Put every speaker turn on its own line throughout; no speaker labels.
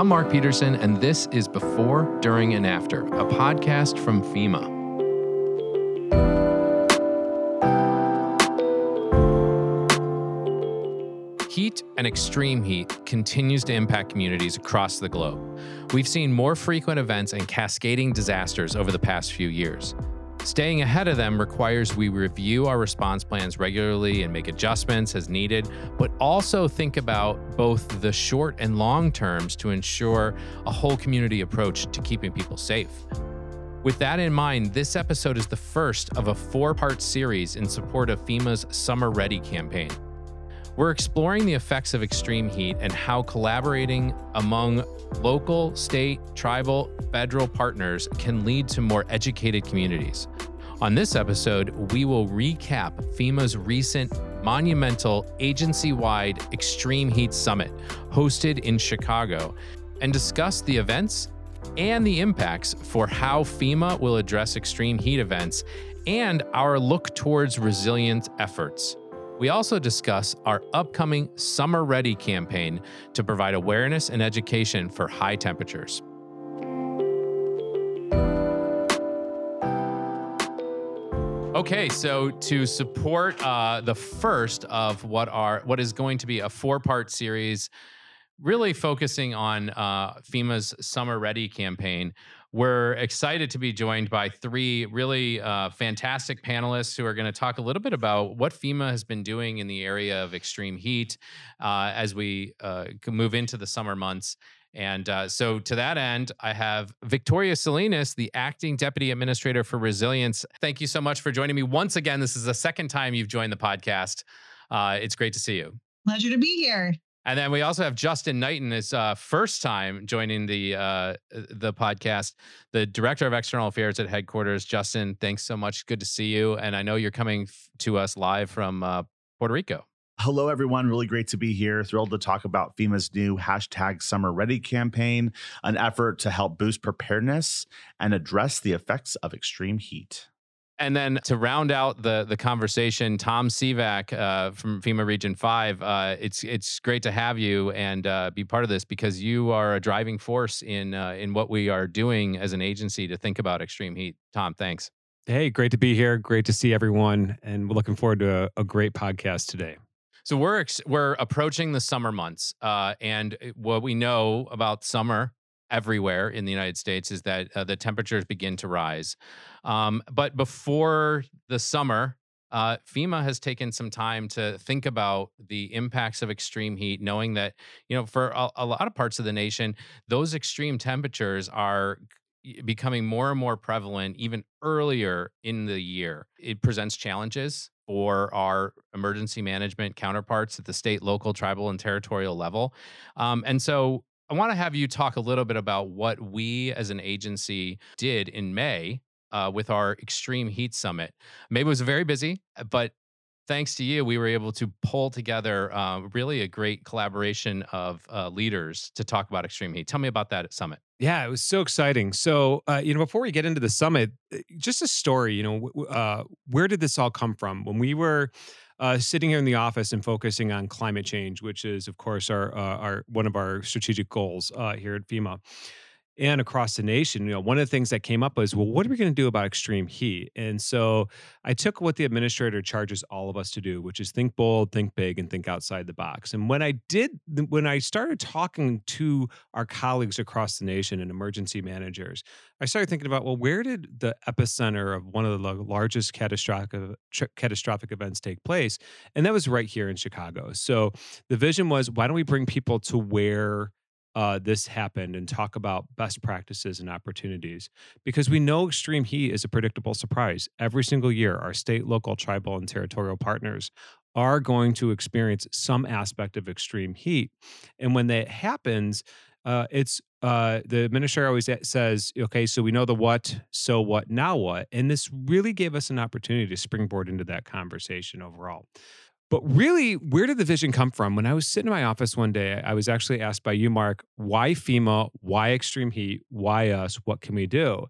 I'm Mark Peterson, and this is Before, During, and After, a podcast from FEMA. Heat and extreme heat continues to impact communities across the globe. We've seen more frequent events and cascading disasters over the past few years. Staying ahead of them requires we review our response plans regularly and make adjustments as needed, but also think about both the short and long terms to ensure a whole community approach to keeping people safe. With that in mind, this episode is the first of a four part series in support of FEMA's Summer Ready campaign. We're exploring the effects of extreme heat and how collaborating among local, state, tribal, federal partners can lead to more educated communities. On this episode, we will recap FEMA's recent monumental agency wide Extreme Heat Summit hosted in Chicago and discuss the events and the impacts for how FEMA will address extreme heat events and our look towards resilient efforts. We also discuss our upcoming Summer Ready campaign to provide awareness and education for high temperatures. Okay, so to support uh, the first of what are what is going to be a four-part series, really focusing on uh, FEMA's Summer Ready campaign, we're excited to be joined by three really uh, fantastic panelists who are going to talk a little bit about what FEMA has been doing in the area of extreme heat uh, as we uh, move into the summer months. And uh, so, to that end, I have Victoria Salinas, the acting deputy administrator for resilience. Thank you so much for joining me once again. This is the second time you've joined the podcast. Uh, it's great to see you.
Pleasure to be here.
And then we also have Justin Knighten, his uh, first time joining the uh, the podcast, the director of external affairs at headquarters. Justin, thanks so much. Good to see you. And I know you're coming to us live from uh, Puerto Rico.
Hello, everyone. Really great to be here. Thrilled to talk about FEMA's new hashtag Summer Ready campaign, an effort to help boost preparedness and address the effects of extreme heat.
And then to round out the the conversation, Tom Sivak uh, from FEMA Region Five. Uh, it's it's great to have you and uh, be part of this because you are a driving force in uh, in what we are doing as an agency to think about extreme heat. Tom, thanks.
Hey, great to be here. Great to see everyone, and we're looking forward to a, a great podcast today.
So we're we're approaching the summer months, uh, and uh, what we know about summer everywhere in the United States is that uh, the temperatures begin to rise. Um, but before the summer, uh, FEMA has taken some time to think about the impacts of extreme heat, knowing that you know for a, a lot of parts of the nation, those extreme temperatures are becoming more and more prevalent even earlier in the year. It presents challenges for our emergency management counterparts at the state, local, tribal, and territorial level. Um, and so I want to have you talk a little bit about what we as an agency did in May uh, with our Extreme Heat Summit. Maybe it was very busy, but thanks to you, we were able to pull together uh, really a great collaboration of uh, leaders to talk about extreme heat. Tell me about that at Summit.
Yeah, it was so exciting. So, uh, you know, before we get into the summit, uh, just a story. You know, uh, where did this all come from? When we were uh, sitting here in the office and focusing on climate change, which is, of course, our our one of our strategic goals here at FEMA and across the nation, you know, one of the things that came up was, well, what are we going to do about extreme heat? And so I took what the administrator charges all of us to do, which is think bold, think big, and think outside the box. And when I did, when I started talking to our colleagues across the nation and emergency managers, I started thinking about, well, where did the epicenter of one of the largest catastrophic catastrophic events take place? And that was right here in Chicago. So the vision was, why don't we bring people to where uh, this happened and talk about best practices and opportunities because we know extreme heat is a predictable surprise. Every single year, our state, local, tribal, and territorial partners are going to experience some aspect of extreme heat. And when that happens, uh, it's uh, the administrator always says, okay, so we know the what, so what, now what? And this really gave us an opportunity to springboard into that conversation overall. But really, where did the vision come from? When I was sitting in my office one day, I was actually asked by you, Mark, why FEMA? Why extreme heat? Why us? What can we do?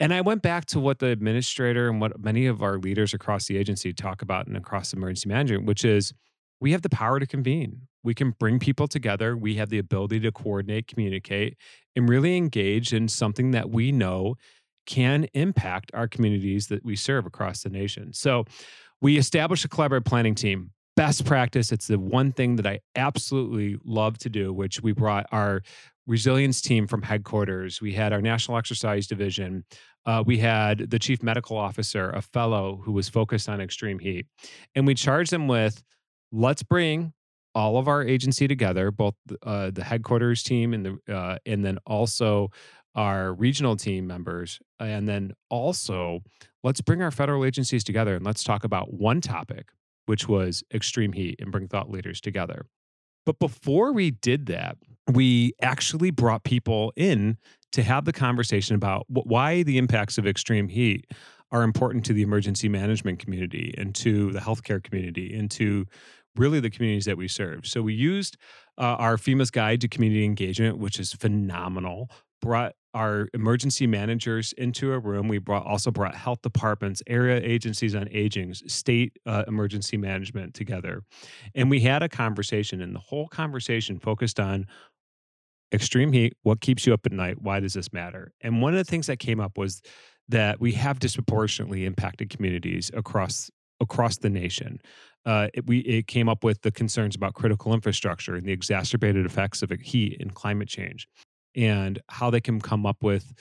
And I went back to what the administrator and what many of our leaders across the agency talk about and across emergency management, which is we have the power to convene. we can bring people together. We have the ability to coordinate, communicate, and really engage in something that we know can impact our communities that we serve across the nation. So we established a collaborative planning team. Best practice. It's the one thing that I absolutely love to do, which we brought our resilience team from headquarters. We had our National Exercise Division. Uh, we had the chief medical officer, a fellow who was focused on extreme heat. And we charged them with let's bring all of our agency together, both uh, the headquarters team and the uh, and then also our regional team members, and then also let's bring our federal agencies together and let's talk about one topic, which was extreme heat, and bring thought leaders together. But before we did that, we actually brought people in to have the conversation about why the impacts of extreme heat are important to the emergency management community and to the healthcare community and to really the communities that we serve. So we used uh, our FEMA's Guide to Community Engagement, which is phenomenal. Brought our emergency managers into a room. We brought also brought health departments, area agencies on aging, state uh, emergency management together, and we had a conversation. And the whole conversation focused on extreme heat. What keeps you up at night? Why does this matter? And one of the things that came up was that we have disproportionately impacted communities across across the nation. Uh, it, we it came up with the concerns about critical infrastructure and the exacerbated effects of heat and climate change and how they can come up with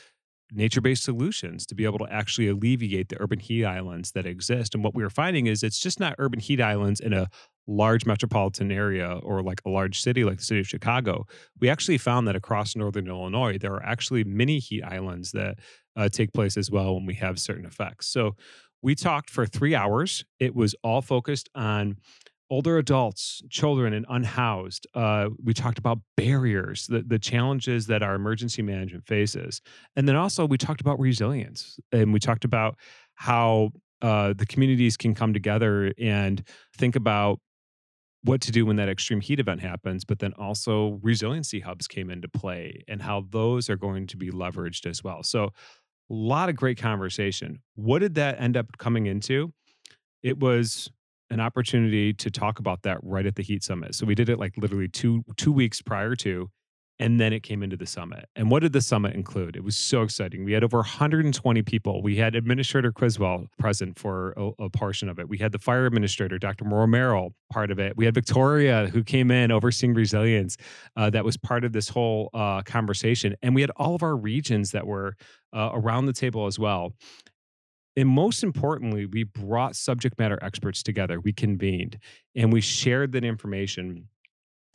nature-based solutions to be able to actually alleviate the urban heat islands that exist. And what we were finding is it's just not urban heat islands in a large metropolitan area or like a large city like the city of chicago. We actually found that across northern illinois there are actually mini heat islands that uh, take place as well when we have certain effects. So we talked for three hours. It was all focused on older adults, children, and unhoused. Uh, we talked about barriers, the, the challenges that our emergency management faces. And then also, we talked about resilience and we talked about how uh, the communities can come together and think about what to do when that extreme heat event happens, but then also resiliency hubs came into play and how those are going to be leveraged as well. So, a lot of great conversation. What did that end up coming into? It was an opportunity to talk about that right at the Heat Summit. So we did it like literally two two weeks prior to, and then it came into the summit. And what did the summit include? It was so exciting. We had over 120 people. We had Administrator Criswell present for a, a portion of it. We had the fire administrator, Dr. Moore-Merrell, part of it. We had Victoria, who came in overseeing resilience, uh, that was part of this whole uh, conversation. And we had all of our regions that were uh, around the table as well. And most importantly, we brought subject matter experts together. We convened and we shared that information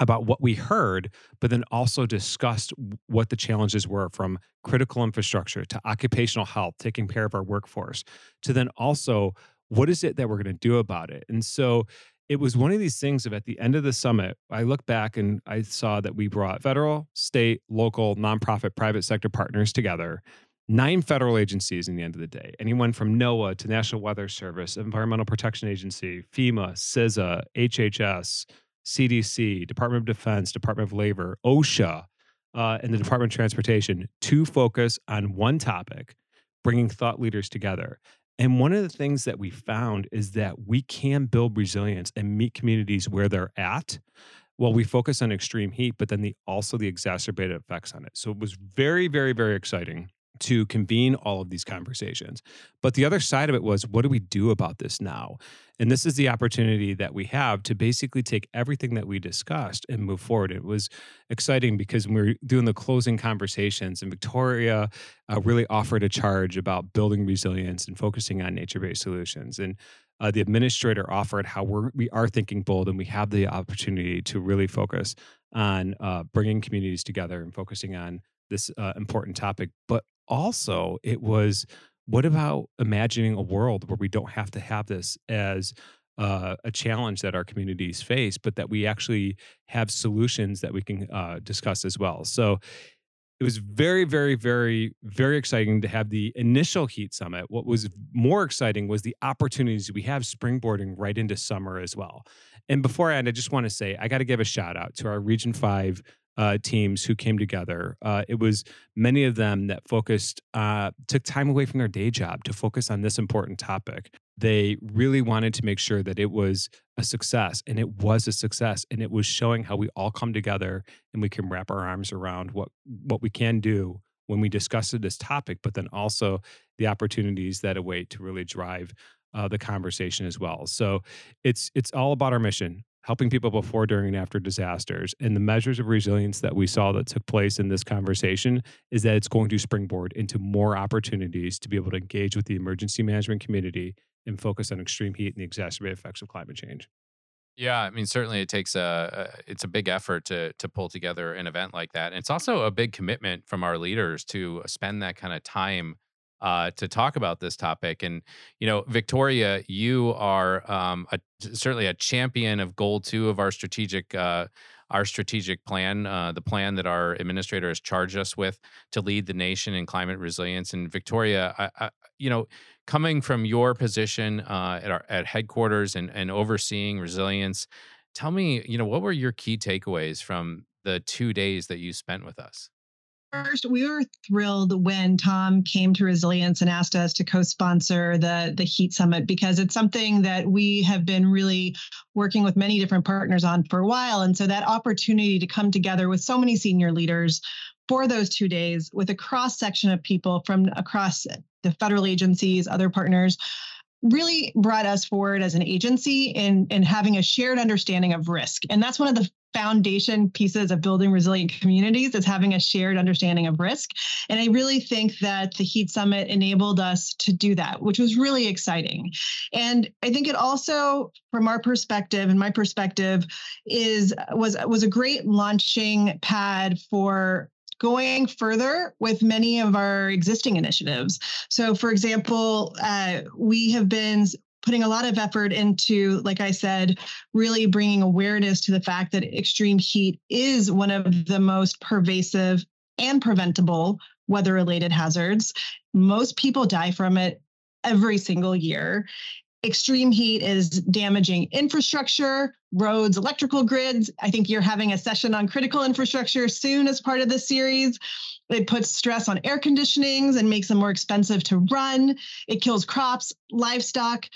about what we heard, but then also discussed what the challenges were from critical infrastructure to occupational health, taking care of our workforce, to then also what is it that we're going to do about it. And so it was one of these things of at the end of the summit, I look back and I saw that we brought federal, state, local, nonprofit, private sector partners together nine federal agencies in the end of the day. Anyone from noaa to national weather service environmental protection agency fema cisa hhs cdc department of defense department of labor osha uh, and the department of transportation to focus on one topic bringing thought leaders together. And one of the things that we found is that we can build resilience and meet communities where they're at well we focus on extreme heat but then the also the exacerbated effects on it. So it was very very very exciting to convene all of these conversations. But the other side of it was what do we do about this now? And this is the opportunity that we have to basically take everything that we discussed and move forward. It was exciting because we were doing the closing conversations, and Victoria uh, really offered a charge about building resilience and focusing on nature based solutions. And uh, the administrator offered how we're, we are thinking bold and we have the opportunity to really focus on uh, bringing communities together and focusing on this uh, important topic. But also it was what about imagining a world where we don't have to have this as uh, a challenge that our communities face, but that we actually have solutions that we can uh, discuss as well. So it was very, very, very, very exciting to have the initial Heat Summit. What was more exciting was the opportunities we have springboarding right into summer as well. And before I end, I just want to say I got to give a shout out to our Region 5 uh, teams who came together. Uh, it was many of them that focused, uh, took time away from their day job to focus on this important topic. They really wanted to make sure that it was a success, and it was a success, and it was showing how we all come together and we can wrap our arms around what what we can do when we discuss this topic, but then also the opportunities that await to really drive uh, the conversation as well. So it's it's all about our mission helping people before, during, and after disasters. And the measures of resilience that we saw that took place in this conversation is that it's going to springboard into more opportunities to be able to engage with the emergency management community and focus on extreme heat and the exacerbated effects of climate change.
Yeah, I mean, certainly it takes a, a, it's a big effort to to pull together an event like that. And it's also a big commitment from our leaders to spend that kind of time uh, to talk about this topic. And you know, Victoria, you are um, a, certainly a champion of goal two of our strategic. Uh, our strategic plan, uh, the plan that our administrator has charged us with to lead the nation in climate resilience. And Victoria, I, I, you know, coming from your position uh, at our at headquarters and, and overseeing resilience, tell me, you know, what were your key takeaways from the two days that you spent with us?
First, we were thrilled when Tom came to Resilience and asked us to co-sponsor the the Heat Summit because it's something that we have been really working with many different partners on for a while, and so that opportunity to come together with so many senior leaders for those two days with a cross section of people from across the federal agencies, other partners, really brought us forward as an agency in in having a shared understanding of risk. And that's one of the foundation pieces of building resilient communities is having a shared understanding of risk. And I really think that the Heat Summit enabled us to do that, which was really exciting. And I think it also, from our perspective and my perspective, is was was a great launching pad for going further with many of our existing initiatives. So, for example, uh, we have been putting a lot of effort into, like I said, really bringing awareness to the fact that extreme heat is one of the most pervasive and preventable weather related hazards. Most people die from it every single year. Extreme heat is damaging infrastructure, roads, electrical grids. I think you're having a session on critical infrastructure soon as part of this series. It puts stress on air conditionings and makes them more expensive to run. It kills crops, livestock,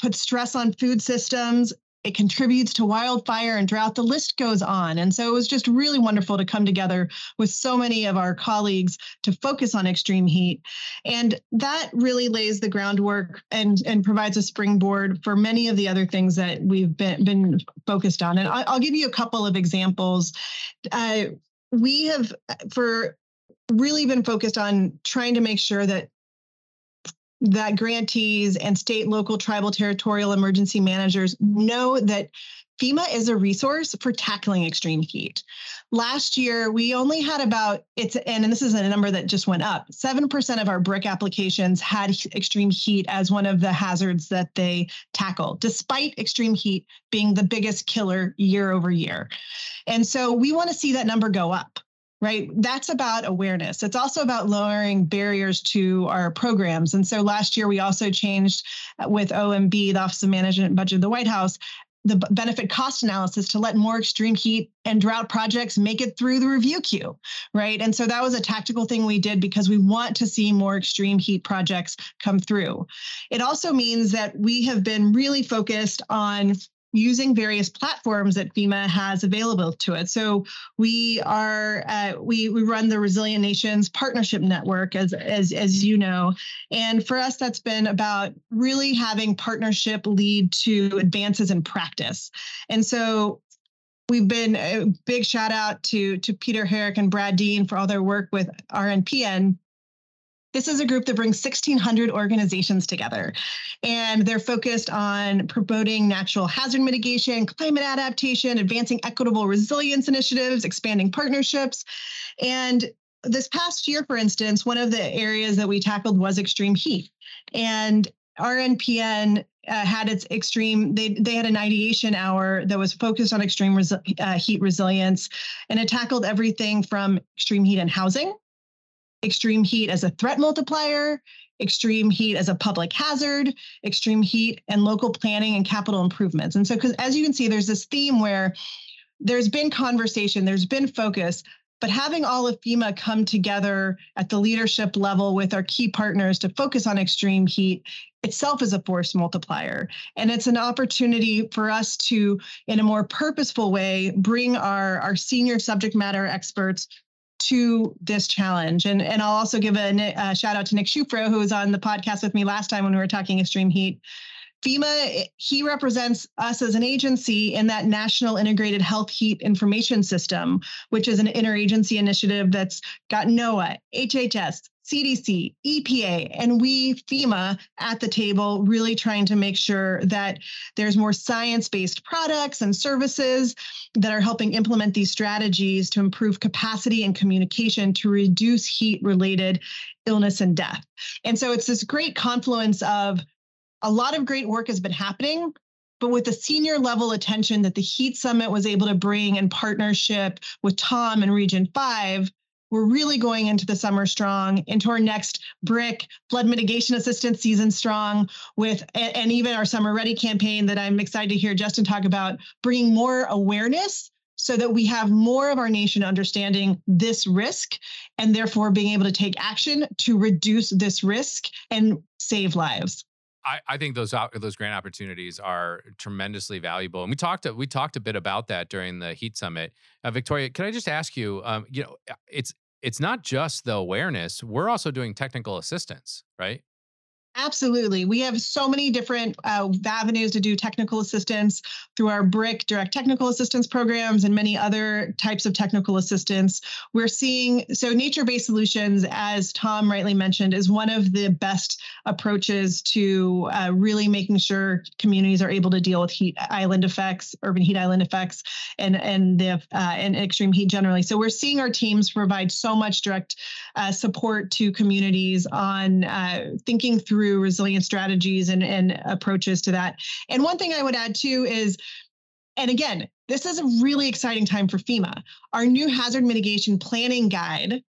puts stress on food systems. It contributes to wildfire and drought. The list goes on. And so it was just really wonderful to come together with so many of our colleagues to focus on extreme heat. And that really lays the groundwork and, and provides a springboard for many of the other things that we've been, been focused on. And I'll, give you a couple of examples. Uh, we have, for really been focused on trying to make sure that that grantees and state, local, tribal, territorial emergency managers know that FEMA is a resource for tackling extreme heat. Last year, we only had about it's and this is a number that just went up. 7% of our BRIC applications had extreme heat as one of the hazards that they tackle, despite extreme heat being the biggest killer year over year. And so we want to see that number go up right? That's about awareness. It's also about lowering barriers to our programs. And so last year, we also changed uh, with OMB, the Office of Management and Budget of the White House, the benefit cost analysis to let more extreme heat and drought projects make it through the review queue, right? And so that was a tactical thing we did because we want to see more extreme heat projects come through. It also means that we have been really focused on using various platforms that FEMA has available to it. So we are uh, we we run the Resilient Nations Partnership Network, as as as you know, and for us that's been about really having partnership lead to advances in practice. And so we've been a big shout out to to Peter Herrick and Brad Dean for all their work with RNPN this is a group that brings 1,600 organizations together, and they're focused on promoting natural hazard mitigation, climate adaptation, advancing equitable resilience initiatives, expanding partnerships. And this past year, for instance, one of the areas that we tackled was extreme heat. And RNPN uh, had its extreme they they had an ideation hour that was focused on extreme resi- uh, heat resilience and it tackled everything from extreme heat and housing extreme heat as a threat multiplier, extreme heat as a public hazard, extreme heat and local planning and capital improvements. And so, because as you can see, there's this theme where there's been conversation, there's been focus, but having all of FEMA come together at the leadership level with our key partners to focus on extreme heat itself is a force multiplier. And it's an opportunity for us to, in a more purposeful way, bring our, our senior subject matter experts to this challenge. And, and I'll also give a, a shout out to Nick Shufro, who was on the podcast with me last time when we were talking extreme heat. FEMA, he represents us as an agency in that National Integrated Health Heat Information System, which is an interagency initiative that's got NOAA, HHS, CDC, EPA, and we, FEMA, at the table, really trying to make sure that there's more science based products and services that are helping implement these strategies to improve capacity and communication to reduce heat related illness and death. And so it's this great confluence of a lot of great work has been happening, but with the senior level attention that the Heat Summit was able to bring in partnership with Tom and Region 5, we're really going into the summer strong, into our next BRIC flood mitigation assistance season strong, with and even our summer ready campaign that I'm excited to hear Justin talk about, bringing more awareness so that we have more of our nation understanding this risk and therefore being able to take action to reduce this risk and save lives.
I, I think those those grant opportunities are tremendously valuable, and we talked we talked a bit about that during the Heat Summit. Uh, Victoria, can I just ask you? Um, you know, it's it's not just the awareness; we're also doing technical assistance, right?
Absolutely. We have so many different uh, avenues to do technical assistance through our BRIC direct technical assistance programs and many other types of technical assistance. We're seeing so nature based solutions, as Tom rightly mentioned, is one of the best approaches to uh, really making sure communities are able to deal with heat island effects, urban heat island effects, and, and, the, uh, and extreme heat generally. So we're seeing our teams provide so much direct uh, support to communities on uh, thinking through through resilient strategies and, and approaches to that. And one thing I would add too is, and again, this is a really exciting time for FEMA. Our new hazard mitigation planning guide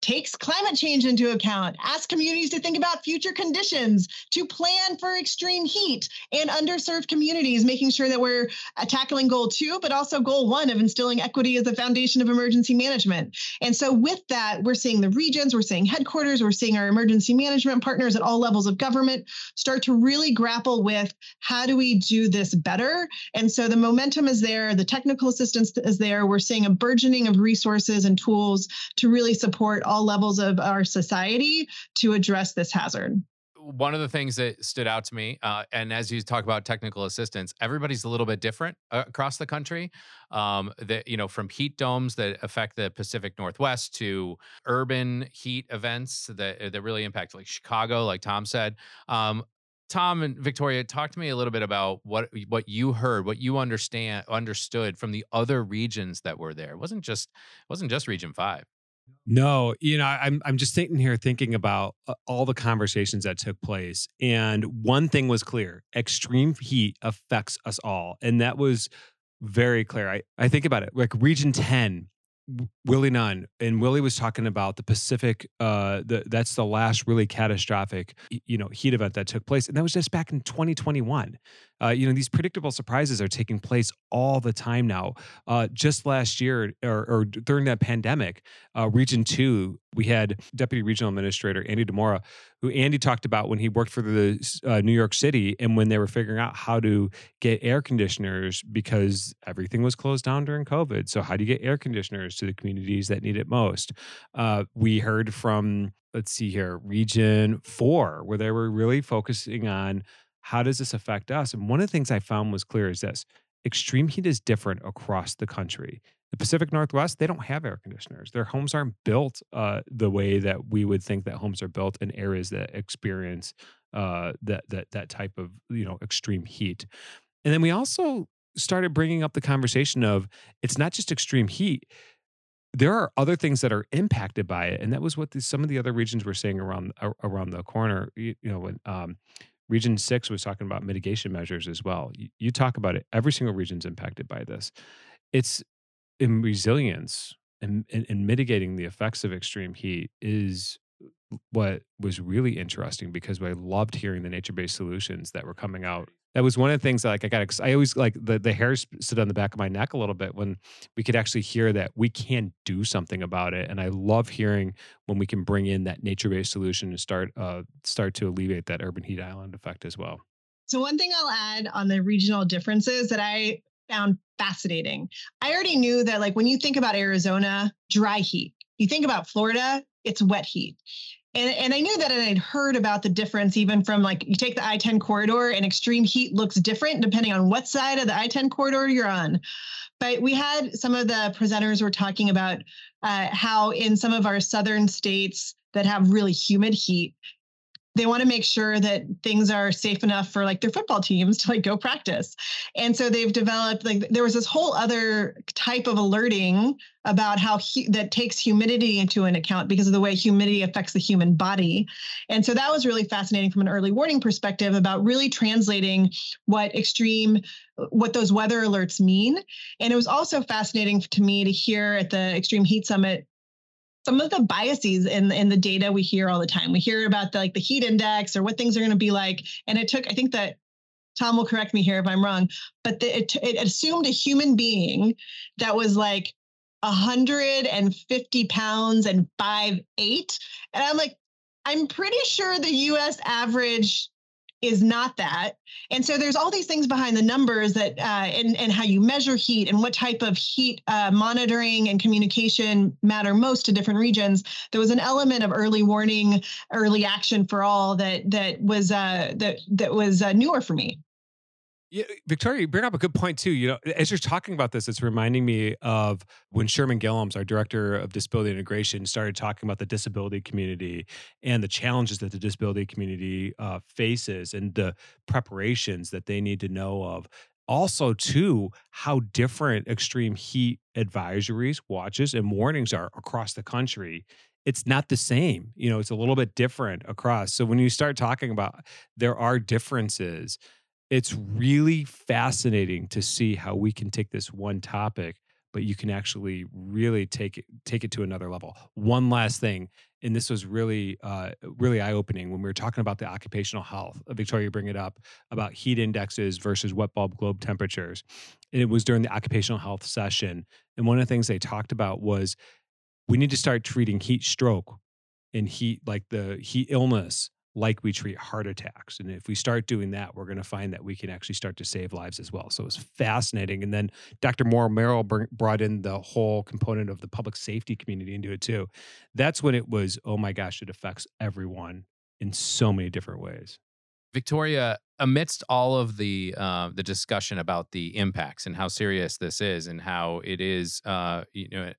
takes climate change into account, asks communities to think about future conditions, to plan for extreme heat and underserved communities, making sure that we're tackling goal two, but also goal one of instilling equity as the foundation of emergency management. And so, with that, we're seeing the regions, we're seeing headquarters, we're seeing our emergency management partners at all levels of government start to really grapple with how do we do this better. And so, the momentum is there, the technical assistance is there. We're seeing a burgeoning of resources and tools to really support all levels of our society to address this hazard
one of the things that stood out to me, uh, and as you talk about technical assistance, everybody's a little bit different uh, across the country. Um, that you know, from heat domes that affect the Pacific Northwest to urban heat events that that really impact like Chicago, like Tom said. Um, Tom and Victoria, talk to me a little bit about what what you heard, what you understand understood from the other regions that were there. It wasn't just it wasn't just Region Five.
No, you know, I'm I'm just sitting here thinking about uh, all the conversations that took place, and one thing was clear: extreme heat affects us all, and that was very clear. I I think about it like Region Ten Willie Nunn and Willie was talking about the Pacific. Uh, the, that's the last really catastrophic, you know, heat event that took place, and that was just back in 2021. Uh, you know, these predictable surprises are taking place all the time now. Uh, just last year, or, or during that pandemic, uh, Region Two, we had Deputy Regional Administrator Andy Demora, who Andy talked about when he worked for the uh, New York City and when they were figuring out how to get air conditioners because everything was closed down during COVID. So how do you get air conditioners to the communities that need it most? Uh, we heard from let's see here, Region Four, where they were really focusing on how does this affect us? And one of the things I found was clear is this extreme heat is different across the country. The Pacific Northwest, they don't have air conditioners. Their homes aren't built uh, the way that we would think that homes are built in areas that experience uh, that that that type of you know extreme heat. And then we also started bringing up the conversation of it's not just extreme heat. There are other things that are impacted by it, and that was what the, some of the other regions were saying around around the corner. You, know, when um, Region six was talking about mitigation measures as well. You, you talk about it. Every single region's impacted by this. It's in resilience and, and mitigating the effects of extreme heat is what was really interesting because I loved hearing the nature based solutions that were coming out that was one of the things like I got. I always like the the hairs stood on the back of my neck a little bit when we could actually hear that we can do something about it. And I love hearing when we can bring in that nature based solution and start uh start to alleviate that urban heat island effect as well.
So one thing I'll add on the regional differences that I found fascinating. I already knew that like when you think about Arizona, dry heat. You think about Florida, it's wet heat. And, and I knew that and I'd heard about the difference even from like you take the I 10 corridor and extreme heat looks different depending on what side of the I 10 corridor you're on. But we had some of the presenters were talking about uh, how in some of our southern states that have really humid heat, they want to make sure that things are safe enough for like their football teams to like go practice. And so they've developed like there was this whole other type of alerting about how hu- that takes humidity into an account because of the way humidity affects the human body. And so that was really fascinating from an early warning perspective about really translating what extreme what those weather alerts mean. And it was also fascinating to me to hear at the Extreme Heat Summit some of the biases in in the data we hear all the time. We hear about the, like the heat index or what things are going to be like, and it took I think that Tom will correct me here if I'm wrong, but the, it it assumed a human being that was like 150 pounds and five eight, and I'm like, I'm pretty sure the U.S. average is not that. And so there's all these things behind the numbers that uh, and and how you measure heat and what type of heat uh, monitoring and communication matter most to different regions. There was an element of early warning, early action for all that that was uh, that that was uh, newer for me.
Yeah, Victoria, you bring up a good point too. You know, as you're talking about this, it's reminding me of when Sherman Gillums, our director of disability integration, started talking about the disability community and the challenges that the disability community uh, faces and the preparations that they need to know of. Also, too, how different extreme heat advisories, watches, and warnings are across the country it's not the same. You know, it's a little bit different across. So when you start talking about there are differences, it's really fascinating to see how we can take this one topic but you can actually really take it take it to another level. One last thing and this was really uh, really eye-opening when we were talking about the occupational health. Uh, victoria bring it up about heat indexes versus wet bulb globe temperatures and it was during the occupational health session and one of the things they talked about was we need to start treating heat stroke and heat like the heat illness like we treat heart attacks. And if we start doing that, we're going to find that we can actually start to save lives as well. So it was fascinating. And then Dr. Moore Merrell brought in the whole component of the public safety community into it too. That's when it was, oh my gosh, it affects everyone in so many different ways.
Victoria, amidst all of the uh, the discussion about the impacts and how serious this is, and how it is, uh, you know,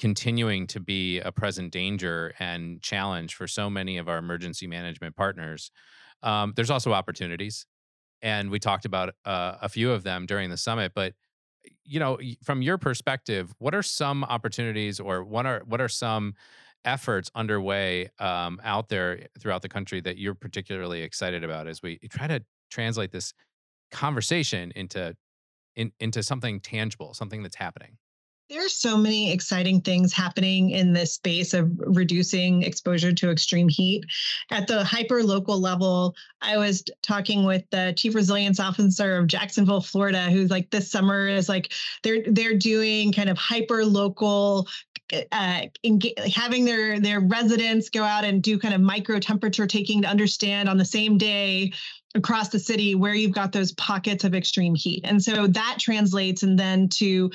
continuing to be a present danger and challenge for so many of our emergency management partners. Um, there's also opportunities, and we talked about uh, a few of them during the summit. But you know, from your perspective, what are some opportunities, or what are what are some efforts underway um, out there throughout the country that you're particularly excited about as we try to translate this conversation into in, into something tangible, something that's happening?
There's so many exciting things happening in this space of reducing exposure to extreme heat. At the hyper local level, I was talking with the chief resilience officer of Jacksonville, Florida, who's like this summer is like they're they're doing kind of hyper local uh, having their their residents go out and do kind of micro temperature taking to understand on the same day across the city where you've got those pockets of extreme heat. And so that translates and then to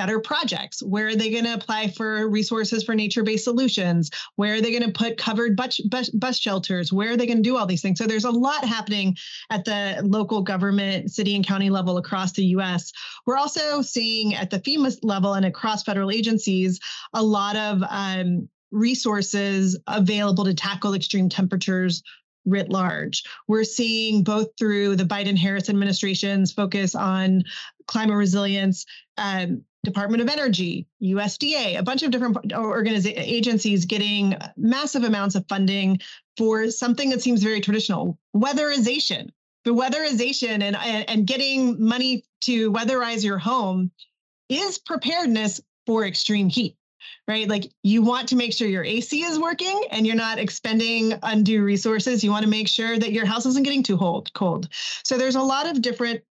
better projects? Where are they going to apply for resources for nature based solutions? Where are they going to put covered bus, bus, bus shelters? Where are they going to do all these things? So there's a lot happening at the local government, city and county level across the US. We're also seeing at the FEMA level and across federal agencies a lot of um, resources available to tackle extreme temperatures writ large. We're seeing both through the Biden Harris administration's focus on climate resilience, um, Department of Energy, USDA, a bunch of different organizations, agencies getting massive amounts of funding for something that seems very traditional, weatherization. The weatherization and, and getting money to weatherize your home is preparedness for extreme heat. right? Like you want to make sure your AC is working and you're not expending undue resources. You want to make sure that your house isn't getting too cold. So there's a lot of different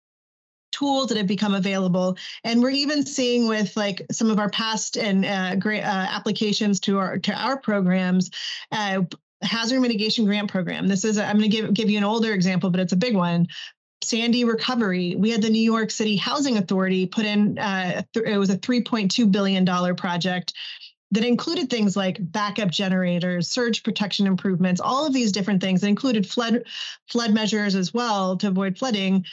tools that have become available. And we're even seeing with like some of our past and uh, great uh, applications to our to our programs uh, hazard mitigation grant program. This is i am going to give give you an older example but it's a big one. Sandy recovery, we had the New York City Housing Authority put in, uh, th- it was a $3.2 billion project that included things like backup generators, surge protection improvements, all of these different things. It included flood flood measures as well to avoid flooding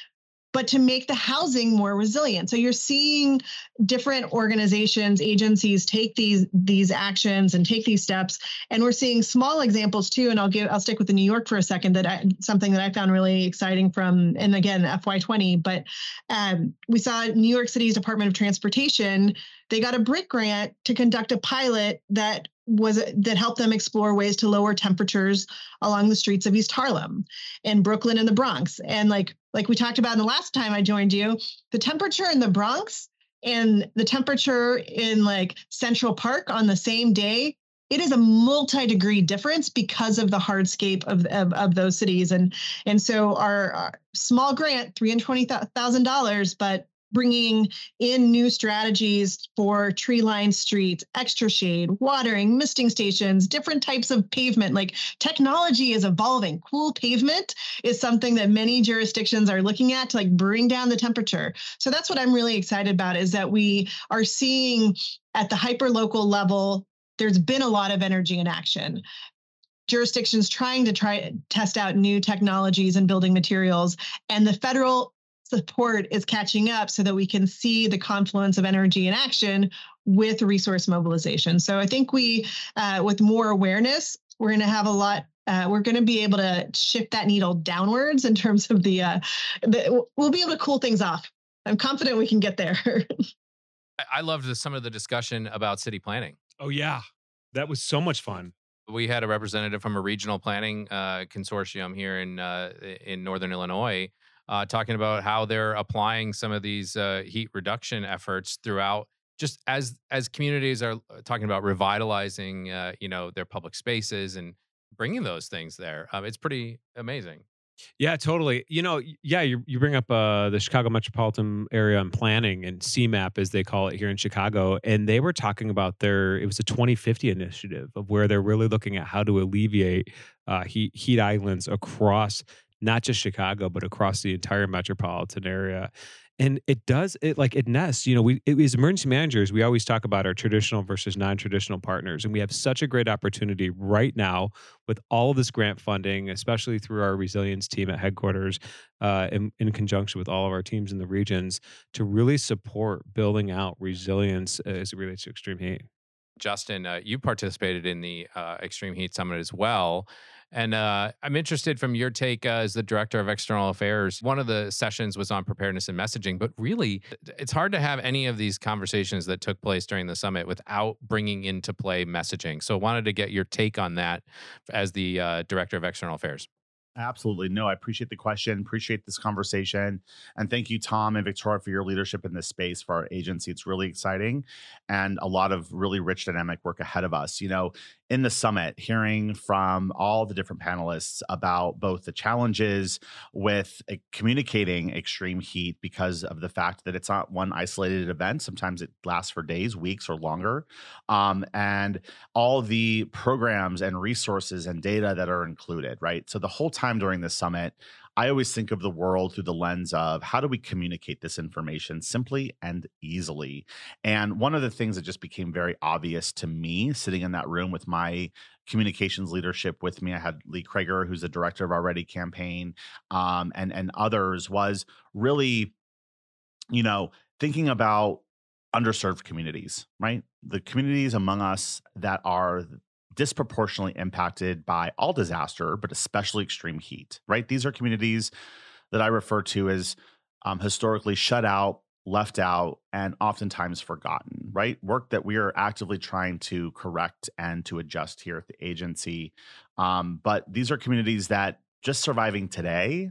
but to make the housing more resilient. So you're seeing different organizations, agencies take these these actions and take these steps, and we're seeing small examples too. And I'll give I'll stick with the New York for a second. That I, something that I found really exciting from, and again FY20, but um, we saw New York City's Department of Transportation. They got a BRIC grant to conduct a pilot that was that helped them explore ways to lower temperatures along the streets of East Harlem and Brooklyn and the Bronx. And like like we talked about in the last time I joined you, the temperature in the Bronx and the temperature in like Central Park on the same day it is a multi-degree difference because of the hardscape of, of, of those cities and and so our, our small grant $320000 but bringing in new strategies for tree lined streets, extra shade, watering, misting stations, different types of pavement. Like technology is evolving. Cool pavement is something that many jurisdictions are looking at to like bring down the temperature. So that's what I'm really excited about is that we are seeing at the hyper local level there's been a lot of energy in action jurisdictions trying to try test out new technologies and building materials and the federal support is catching up so that we can see the confluence of energy and action with resource mobilization. So I think we, uh, with more awareness, we're going to have a lot. Uh, we're going to be able to shift that needle downwards in terms of the, uh, the. We'll be able to cool things off. I'm confident we can get there.
I loved the, some of the discussion about city planning.
Oh yeah, that was so much fun.
We had a representative from a regional planning uh, consortium here in uh, in Northern Illinois uh, talking about how they're applying some of these uh, heat reduction efforts throughout just as as communities are uh, talking about revitalizing uh, you know their public spaces and bringing those things there um, it's pretty amazing.
Yeah totally. You know yeah you, you bring up uh, the chicago metropolitan area and planning and cmap as they call it here in chicago and they were talking about their it was a 2050 initiative of where they're really looking at how to alleviate uh, heat, heat islands across not just Chicago, but across the entire metropolitan area. And it does it like it nests. You know, we it, as emergency managers, we always talk about our traditional versus non-traditional partners, and we have such a great opportunity right now with all of this grant funding, especially through our resilience team at headquarters, uh, in, in conjunction with all of our teams in the regions, to really support building out resilience as it relates to extreme heat.
Justin, uh, you participated in the uh, Extreme Heat Summit as well. And uh, I'm interested from your take uh, as the director of external affairs. One of the sessions was on preparedness and messaging, but really, it's hard to have any of these conversations that took place during the summit without bringing into play messaging. So, I wanted to get your take on that as the uh, director of external affairs.
Absolutely. No, I appreciate the question, appreciate this conversation. And thank you, Tom and Victoria, for your leadership in this space for our agency. It's really exciting and a lot of really rich dynamic work ahead of us. You know, in the summit, hearing from all the different panelists about both the challenges with uh, communicating extreme heat because of the fact that it's not one isolated event. Sometimes it lasts for days, weeks, or longer. Um, and all the programs and resources and data that are included, right? So the whole time during the summit, I always think of the world through the lens of how do we communicate this information simply and easily. And one of the things that just became very obvious to me sitting in that room with my communications leadership with me, I had Lee Krager, who's the director of our Ready campaign, um, and and others, was really, you know, thinking about underserved communities, right? The communities among us that are disproportionately impacted by all disaster, but especially extreme heat, right? These are communities that I refer to as um, historically shut out, left out, and oftentimes forgotten, right? Work that we are actively trying to correct and to adjust here at the agency. Um, but these are communities that just surviving today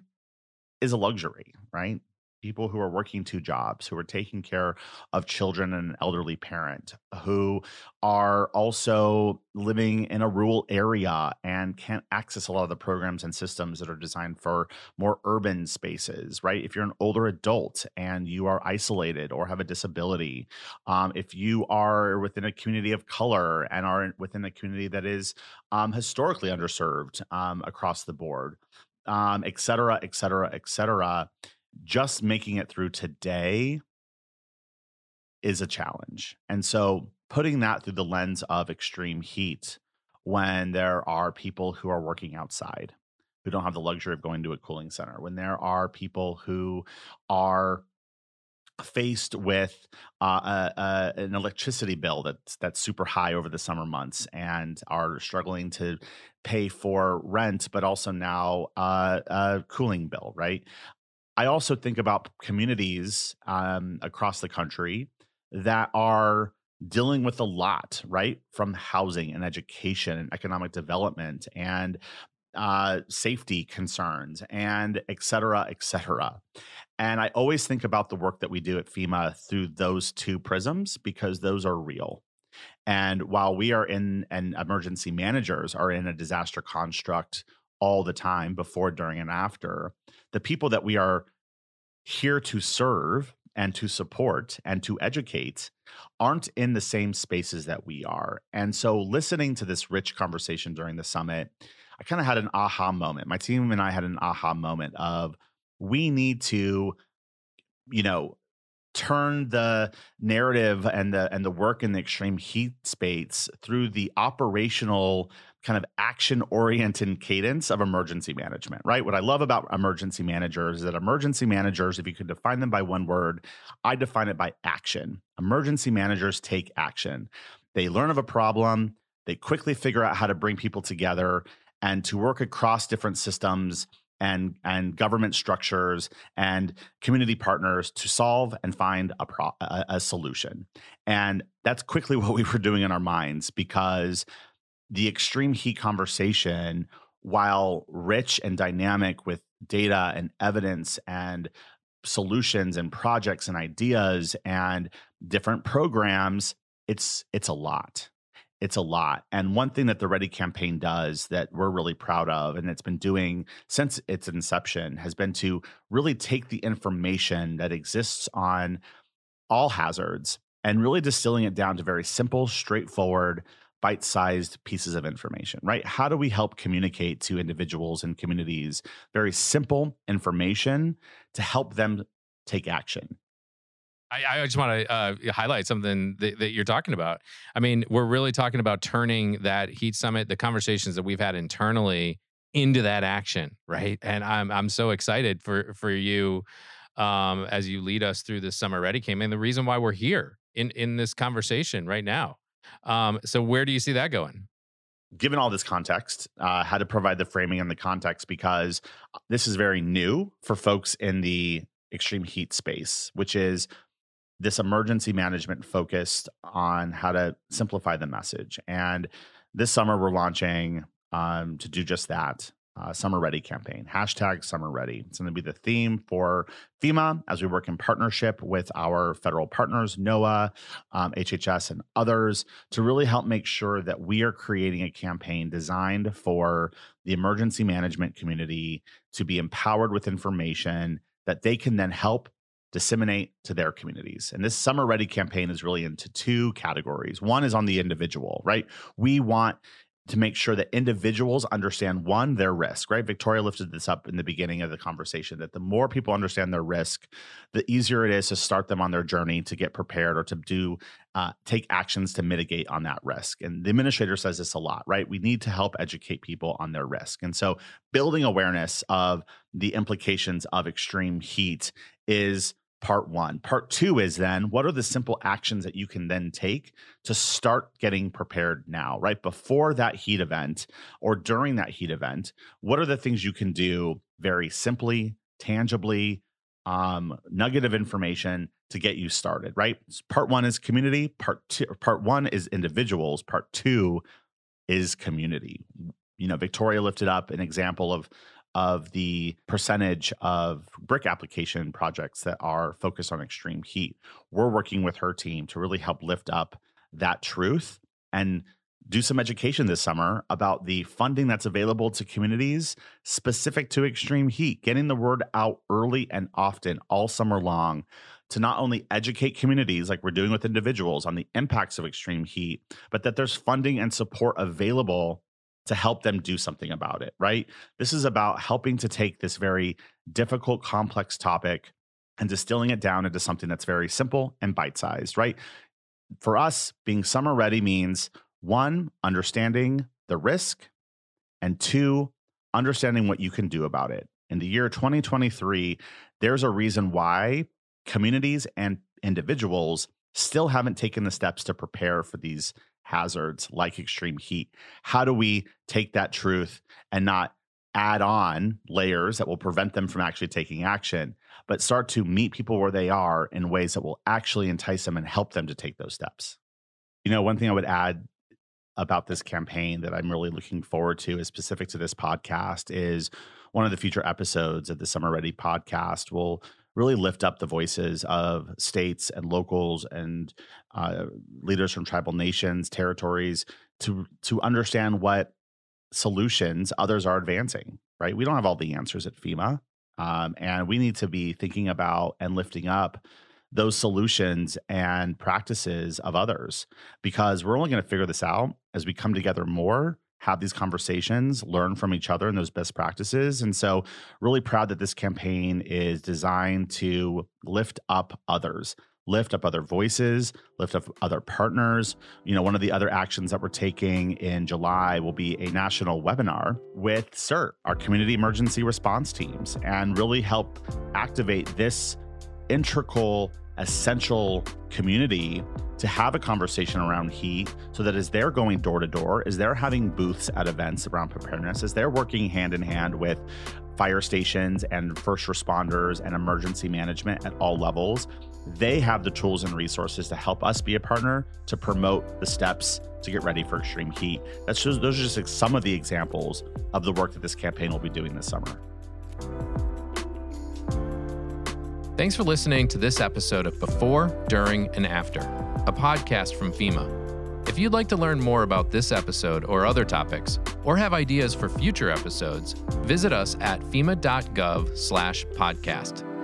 is a luxury, right? People who are working two jobs, who are taking care of children and an elderly parent, who are also living in a rural area and can't access a lot of the programs and systems that are designed for more urban spaces, right? If you're an older adult and you are isolated or have a disability, um, if you are within a community of color and are within a community that is um, historically underserved um, across the board, um, et cetera, et cetera, et cetera. Just making it through today is a challenge. And so putting that through the lens of extreme heat when there are people who are working outside who don't have the luxury of going to a cooling center, when there are people who are faced with uh, a, a, an electricity bill that's that's super high over the summer months and are struggling to pay for rent, but also now uh, a cooling bill, right? I also think about communities um, across the country that are dealing with a lot, right? From housing and education and economic development and uh, safety concerns and et cetera, et cetera. And I always think about the work that we do at FEMA through those two prisms because those are real. And while we are in, and emergency managers are in a disaster construct all the time, before, during, and after, the people that we are here to serve and to support and to educate aren't in the same spaces that we are. And so, listening to this rich conversation during the summit, I kind of had an aha moment. My team and I had an aha moment of we need to, you know, turn the narrative and the and the work in the extreme heat space through the operational kind of action oriented cadence of emergency management right? What i love about emergency managers is that emergency managers if you could define them by one word i define it by action. Emergency managers take action. They learn of a problem they quickly figure out how to bring people together and to work across different systems and and government structures and community partners to solve and find a, pro, a, a solution. And that's quickly what we were doing in our minds because the extreme heat conversation while rich and dynamic with data and evidence and solutions and projects and ideas and different programs it's it's a lot it's a lot. And one thing that the Ready campaign does that we're really proud of, and it's been doing since its inception, has been to really take the information that exists on all hazards and really distilling it down to very simple, straightforward, bite sized pieces of information, right? How do we help communicate to individuals and communities very simple information to help them take action?
I, I just want to uh, highlight something that, that, you're talking about. I mean, we're really talking about turning that heat summit, the conversations that we've had internally, into that action, right? And I'm I'm so excited for for you um, as you lead us through this summer ready came and the reason why we're here in in this conversation right now. Um, so where do you see that going?
Given all this context, uh, how to provide the framing and the context because uh, this is very new for folks in the extreme heat space, which is this emergency management focused on how to simplify the message. And this summer, we're launching um, to do just that. Uh, summer Ready campaign, hashtag Summer Ready. It's going to be the theme for FEMA as we work in partnership with our federal partners, NOAA, um, HHS, and others to really help make sure that we are creating a campaign designed for the emergency management community to be empowered with information that they can then help disseminate to their communities. And this Summer Ready campaign is really into two categories. One is on the individual, right? We want to make sure that individuals understand one their risk right? Victoria lifted this up in the beginning of the conversation that the more people understand their risk the easier it is to start them on their journey to get prepared or to do uh, take actions to mitigate on that risk. And the administrator says this a lot right? We need to help educate people on their risk. And so building awareness of the implications of extreme heat is part one. Part two is then what are the simple actions that you can then take to start getting prepared now, right? Before that heat event or during that heat event, what are the things you can do very simply, tangibly, um, nugget of information to get you started, right? Part one is community. Part two, part one is individuals. Part two is community. You know, Victoria lifted up an example of of the percentage of BRIC application projects that are focused on extreme heat. We're working with her team to really help lift up that truth and do some education this summer about the funding that's available to communities specific to extreme heat, getting the word out early and often all summer long to not only educate communities like we're doing with individuals on the impacts of extreme heat, but that there's funding and support available to help them do something about it, right? This is about helping to take this very difficult, complex topic and distilling it down into something that's very simple and bite sized, right? For us, being summer ready means one, understanding the risk, and two, understanding what you can do about it. In the year 2023, there's a reason why communities and individuals still haven't taken the steps to prepare for these hazards like extreme heat. How do we take that truth and not add on layers that will prevent them from actually taking action, but start to meet people where they are in ways that will actually entice them and help them to take those steps? You know, one thing I would add about this campaign that I'm really looking forward to is specific to this podcast is one of the future episodes of the Summer Ready podcast will really lift up the voices of states and locals and uh, leaders from tribal nations, territories to to understand what solutions others are advancing. Right, we don't have all the answers at FEMA, um, and we need to be thinking about and lifting up those solutions and practices of others because we're only going to figure this out as we come together more have these conversations learn from each other and those best practices. And so really proud that this campaign is designed to lift up others lift up other voices lift up other partners. You know one of the other actions that we're taking in july will be a national webinar with CERT our community emergency response teams and really help activate this integral essential community to have a conversation around heat so that as they're going door to door, as they're having booths at events around preparedness, as they're working hand in hand with fire stations and first responders and emergency management at all levels, they have the tools and resources to help us be a partner to promote the steps to get ready for extreme heat. That's just those are just some of the examples of the work that this campaign will be doing this summer.
Thanks for listening to this episode of Before, During, and After, a podcast from FEMA. If you'd like to learn more about this episode or other topics, or have ideas for future episodes, visit us at fema.gov/podcast.